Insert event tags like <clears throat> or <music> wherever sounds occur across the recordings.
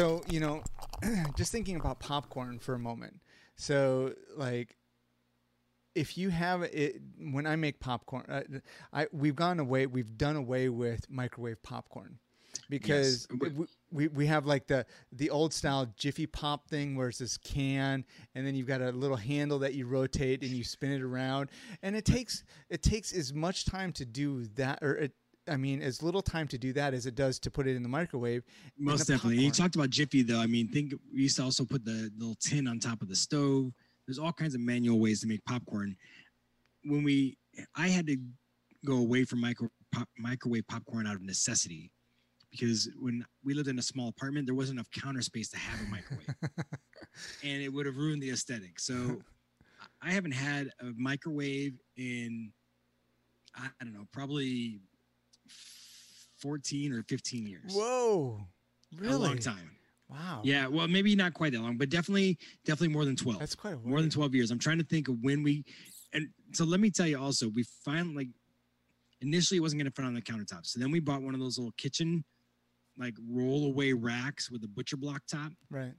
So you know, <clears throat> just thinking about popcorn for a moment. So like, if you have it, when I make popcorn, uh, I we've gone away, we've done away with microwave popcorn because Yes. we, we, we have like the the old style Jiffy Pop thing where it's this can and then you've got a little handle that you rotate and you spin it around and it takes it takes as much time to do that or it, I mean as little time to do that as it does to put it in the microwave. Most the definitely. You talked about Jiffy though. I mean, think we used to also put the little tin on top of the stove. There's all kinds of manual ways to make popcorn. When we, I had to go away from micro pop, microwave popcorn out of necessity because when we lived in a small apartment, there wasn't enough counter space to have a microwave, <laughs> and it would have ruined the aesthetic. So, I haven't had a microwave in, I don't know, probably 14 or 15 years. Whoa. Really? A long time. Wow. Yeah, well, maybe not quite that long, but definitely, definitely more than twelve. That's quite a more than twelve years. I'm trying to think of when we, and so let me tell you also, we finally like initially it wasn't going to fit on the countertop, so then we bought one of those little kitchen like roll away racks with a butcher block top Right.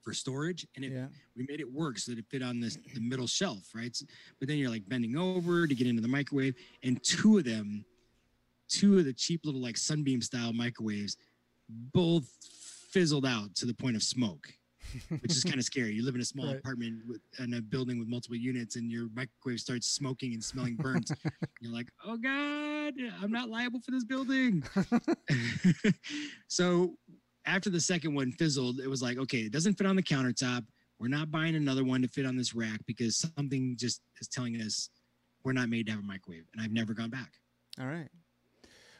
for storage, and it Yeah. we made it work so that it fit on this the middle shelf, right? S- But then you're like bending over to get into the microwave, and two of them, two of the cheap little like sunbeam style microwaves, both fizzled out to the point of smoke, which is kind of scary. You live in a small <laughs> Right. apartment with, in a building with multiple units, and your microwave starts smoking and smelling burnt. <laughs> you're like, oh god, I'm not liable for this building. <laughs> so after the second one fizzled, it was like, okay, it doesn't fit on the countertop. We're not buying another one to fit on this rack because something just is telling us we're not made to have a microwave. And I've never gone back. All right.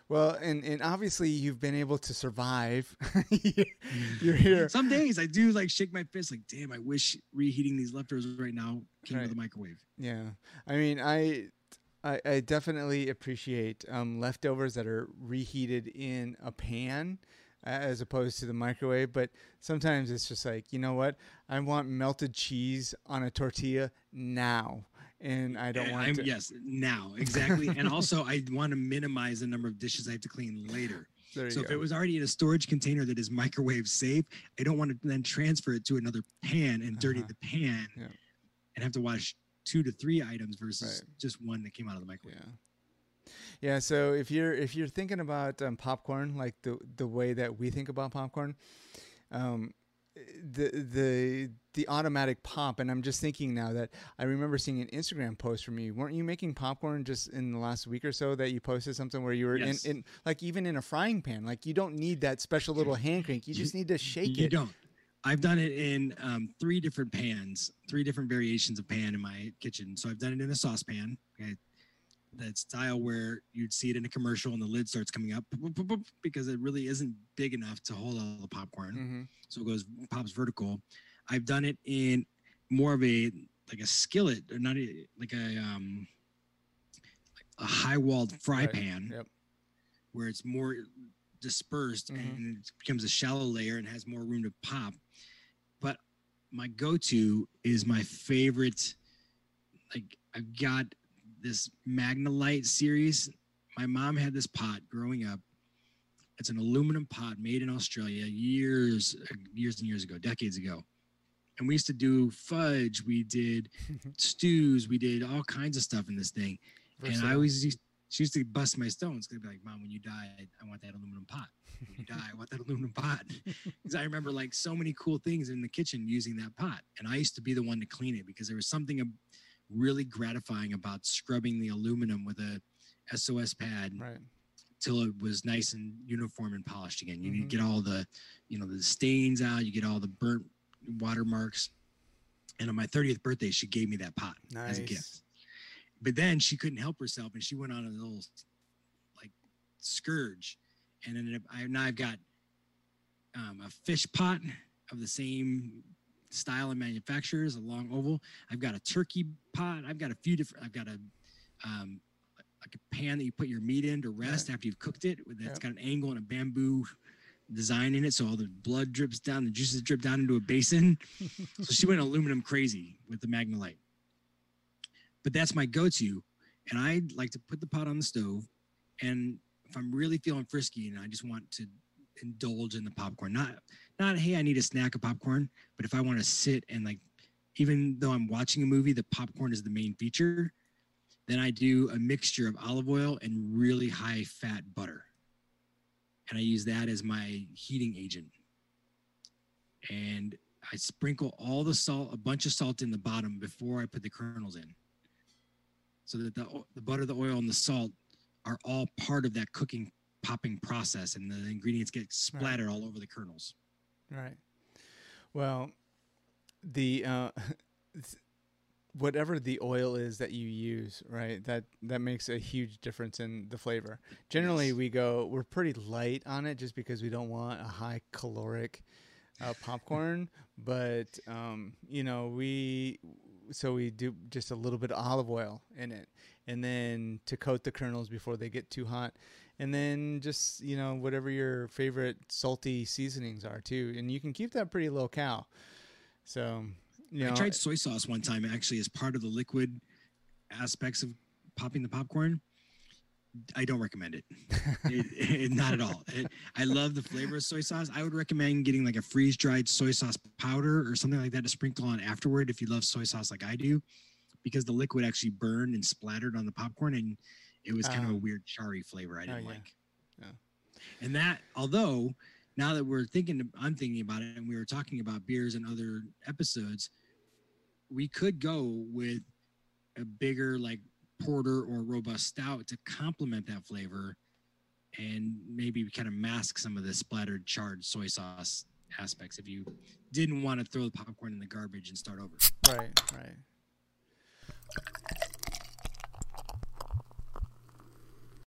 Well, and, and obviously you've been able to survive. <laughs> You're here. Some days I do like shake my fist, like, damn, I wish reheating these leftovers right now came Right. to the microwave. Yeah. I mean, I, I, I definitely appreciate um, leftovers that are reheated in a pan uh, as opposed to the microwave. But sometimes it's just like, you know what? I want melted cheese on a tortilla now. And I don't And want I'm- to. Yes, now exactly. and <laughs> also, I want to minimize the number of dishes I have to clean later. So if it was already in a storage container that is microwave safe, I don't want to then transfer it to another pan and dirty Uh-huh. the pan Yeah. and have to wash two to three items versus Right. just one that came out of the microwave. Yeah. Yeah. So if you're if you're thinking about um, popcorn like the the way that we think about popcorn, um, the the the automatic pop, and I'm just thinking now that I remember seeing an Instagram post from you. Weren't you making popcorn just in the last week or so that you posted something where you were Yes. in, in like even in a frying pan, like you don't need that special little hand crank. You just need to shake it. You don't. I've done it in um, three different pans, three different variations of pan in my kitchen. So I've done it in a saucepan, okay, that style where you'd see it in a commercial and the lid starts coming up because it really isn't big enough to hold all the popcorn. hmm so it goes pops vertical. I've done it in more of a like a skillet or not a, like a um a high walled fry Right. pan Yep. where it's more dispersed Mhm. and it becomes a shallow layer and has more room to pop. But my go-to is my favorite. Like I've got this Magnalite series. My mom had this pot growing up. It's an aluminum pot made in Australia years, years and years ago, decades ago. And we used to do fudge. We did <laughs> stews. We did all kinds of stuff in this thing. And I always used, she used to bust my stones. Cause I'd be like, Mom, when you die, I want that aluminum pot. When you die, I want that aluminum pot. <laughs> Because I remember like so many cool things in the kitchen using that pot. And I used to be the one to clean it because there was something really gratifying about scrubbing the aluminum with a SOS pad Right. till it was nice and uniform and polished again. You Mhm. get all the, you know, the stains out. You get all the burnt watermarks. And on my 30th birthday, she gave me that pot as a gift. But then she couldn't help herself, and she went on a little like scourge, and ended up. I now I've got um, a fish pot of the same style and manufacturers, a long oval. I've got a turkey pot. I've got a few different. I've got a um, like a pan that you put your meat in to rest after you've cooked it. That's Yep. got an angle and a bamboo design in it, so all the blood drips down, the juices drip down into a basin. <laughs> so she went aluminum crazy with the Magnalite. But that's my go-to, and I like to put the pot on the stove. And if I'm really feeling frisky and I just want to indulge in the popcorn. Not not hey, I need a snack of popcorn, but if I want to sit and like even though I'm watching a movie, the popcorn is the main feature. Then I do a mixture of olive oil and really high fat butter. And I use that as my heating agent. And I sprinkle all the salt, a bunch of salt in the bottom before I put the kernels in. So that the, the butter, the oil, and the salt are all part of that cooking popping process and the ingredients get splattered right. all over the kernels. Right. Well, the uh, <laughs> whatever the oil is that you use, right? That that makes a huge difference in the flavor. Generally, yes. we go we're pretty light on it just because we don't want a high caloric uh, <laughs> popcorn. but um, you know, we so we do just a little bit of olive oil in it, and then to coat the kernels before they get too hot, and then just you know whatever your favorite salty seasonings are too, and you can keep that pretty low cal. So you know, I tried soy sauce one time actually as part of the liquid aspects of popping the popcorn. I don't recommend it. <laughs> it, it not at all. It, I love the flavor of soy sauce. I would recommend getting like a freeze dried soy sauce powder or something like that to sprinkle on afterward if you love soy sauce like I do, because the liquid actually burned and splattered on the popcorn and it was kind of a ah. weird charry flavor I didn't oh, yeah. like. Yeah. And that, although now that we're thinking, I'm thinking about it, and we were talking about beers and other episodes, we could go with a bigger like porter or robust stout to complement that flavor and maybe kind of mask some of the splattered charred soy sauce aspects if you didn't want to throw the popcorn in the garbage and start over. Right, right.